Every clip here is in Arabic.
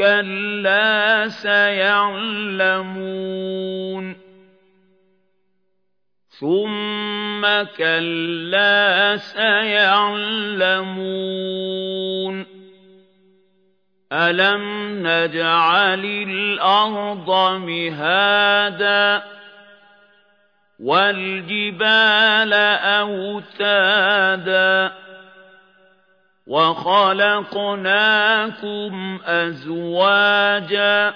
كَلَّا سَيَعْلَمُونَ ثُمَّ كَلَّا سَيَعْلَمُونَ أَلَمْ نَجْعَلِ الْأَرْضَ مِهَادًا وَالْجِبَالَ أَوْتَادًا وَخَلَقْنَاكُمْ أَزْوَاجًا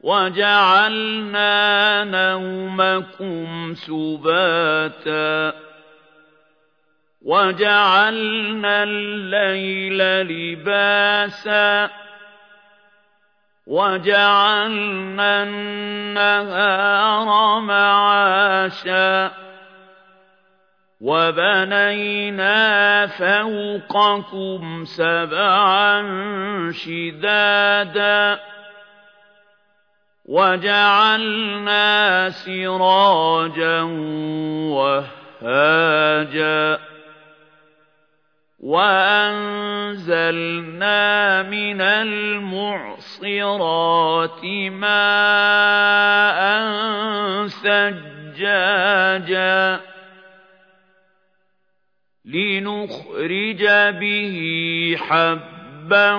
وَجَعَلْنَا نَوْمَكُمْ سُبَاتًا وَجَعَلْنَا اللَّيْلَ لِبَاسًا وَجَعَلْنَا النَّهَارَ مَعَاشًا وَبَنَيْنَا فَوْقَكُمْ سَبْعًا شِدَادًا وَجَعَلْنَا سِرَاجًا وَهَّاجًا وَأَنزَلْنَا مِنَ الْمُعْصِرَاتِ مَاءً ثَجَّاجًا لِنُخْرِجَ بِهِ حَبًّا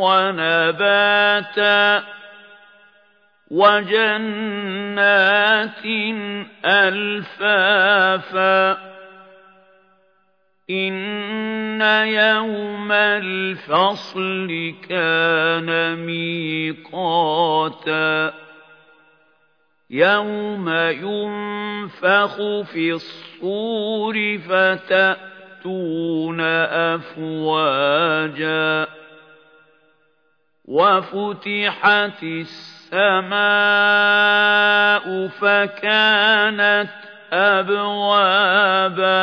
وَنَبَاتًا وَجَنَّاتٍ أَلْفَافًا إِنَّ يَوْمَ الْفَصْلِ كَانَ مِيقَاتًا يَوْمَ يُنفَخُ فِي الصُّورِ فَتَأْتُونَ أَفْوَاجًا وَفُتِحَتِ السَّمَاءُ فَكَانَتْ أَبْوَابًا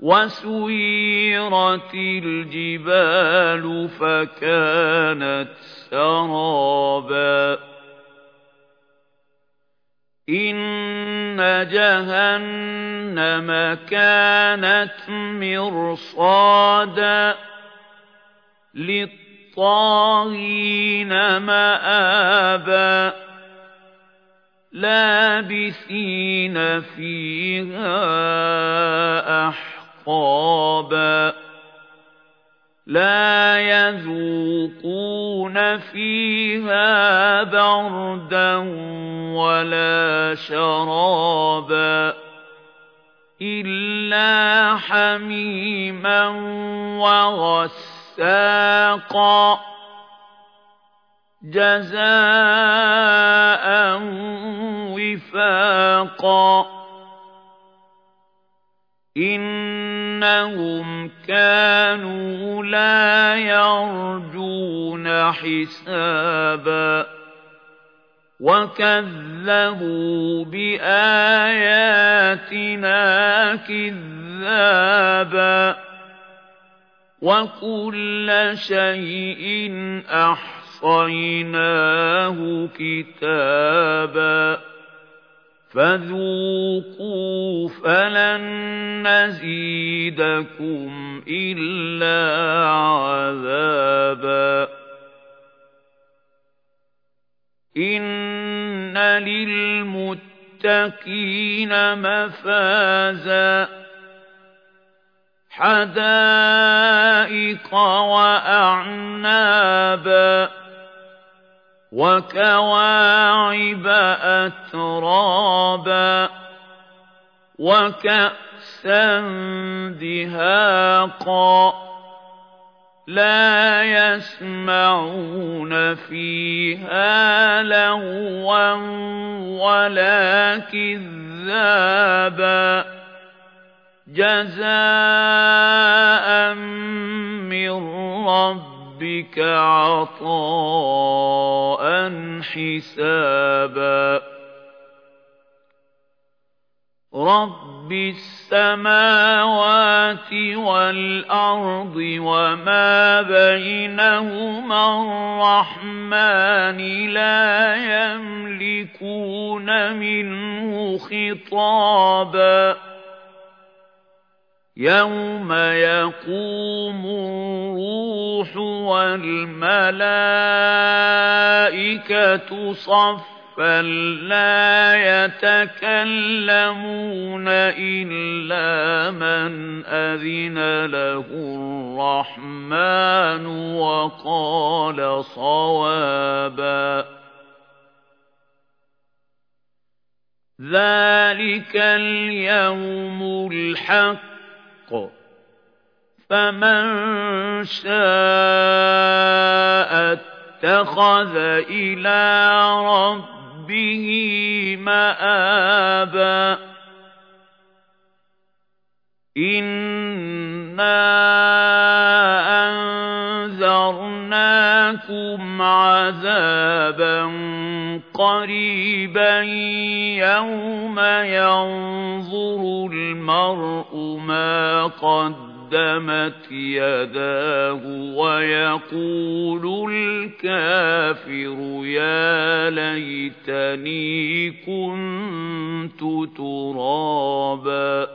وَسُيِّرَتِ الْجِبَالُ فَكَانَتْ سَرَابًا إِنَّ جَهَنَّمَ كَانَتْ مِرْصَادًا لِلطَّاغِينَ مَآبًا لَابِثِينَ فِيهَا أَحْقَابًا لَا يَذُوقُونَ فِيهَا بَرْدًا وَلَا شَرَابًا إِلَّا حَمِيمًا وَغَسَّاقًا جَزَاءً وِفَاقًا إِنَّهُمْ كَانُوا لَا يَرْجُونَ حِسَابًا وَكَذَّبُوا بِآيَاتِنَا كِذَّابًا وَكُلَّ شَيْءٍ أَحْصَيْنَاهُ كِتَابًا فَذُوقُوا فَلَن نَّزِيدَكُمْ إِلَّا عَذَابًا. إِنَّ لِلْمُتَّقِينَ مَفَازًا. حَدَائِقَ وَأَعْنَابًا. وَكَوَاعِبَ أَتْرَابًا وَكَأْسًا دِهَاقًا لَا يَسْمَعُونَ فِيهَا لَغْوًا وَلَا كِذَّابًا جَزَاءً مِّن رَّبِّكَ رَبِّكَ عَطَاءً حِسَابًا. رَبِّ السَّمَاوَاتِ وَالْأَرْضِ وَمَا بَيْنَهُمَا الرَّحْمَنِ لَا يَمْلِكُونَ مِنْهُ خِطَابًا. يَوْمَ يَقُومُ الرُّوحُ وَالْمَلَائِكَةُ صَفًّا لَّا يَتَكَلَّمُونَ إِلَّا مَنْ أَذِنَ لَهُ الرَّحْمَنُ وَقَالَ صَوَابًا ذَلِكَ الْيَوْمُ الْحَقُّ الْحَقُّ. فَمَن شَاءَ اتَّخَذَ إِلَى رَبِّهِ مَآبًا. إِنَّا أَنذَرْنَاكُمْ عَذَابًا قَرِيبًا يَوْمَ يَنظُرُ الْمَرْءُ مَا قَدَّمَتْ يَدَاهُ وَيَقُولُ الْكَافِرُ يَا لَيْتَنِي كُنتُ تُرَابًا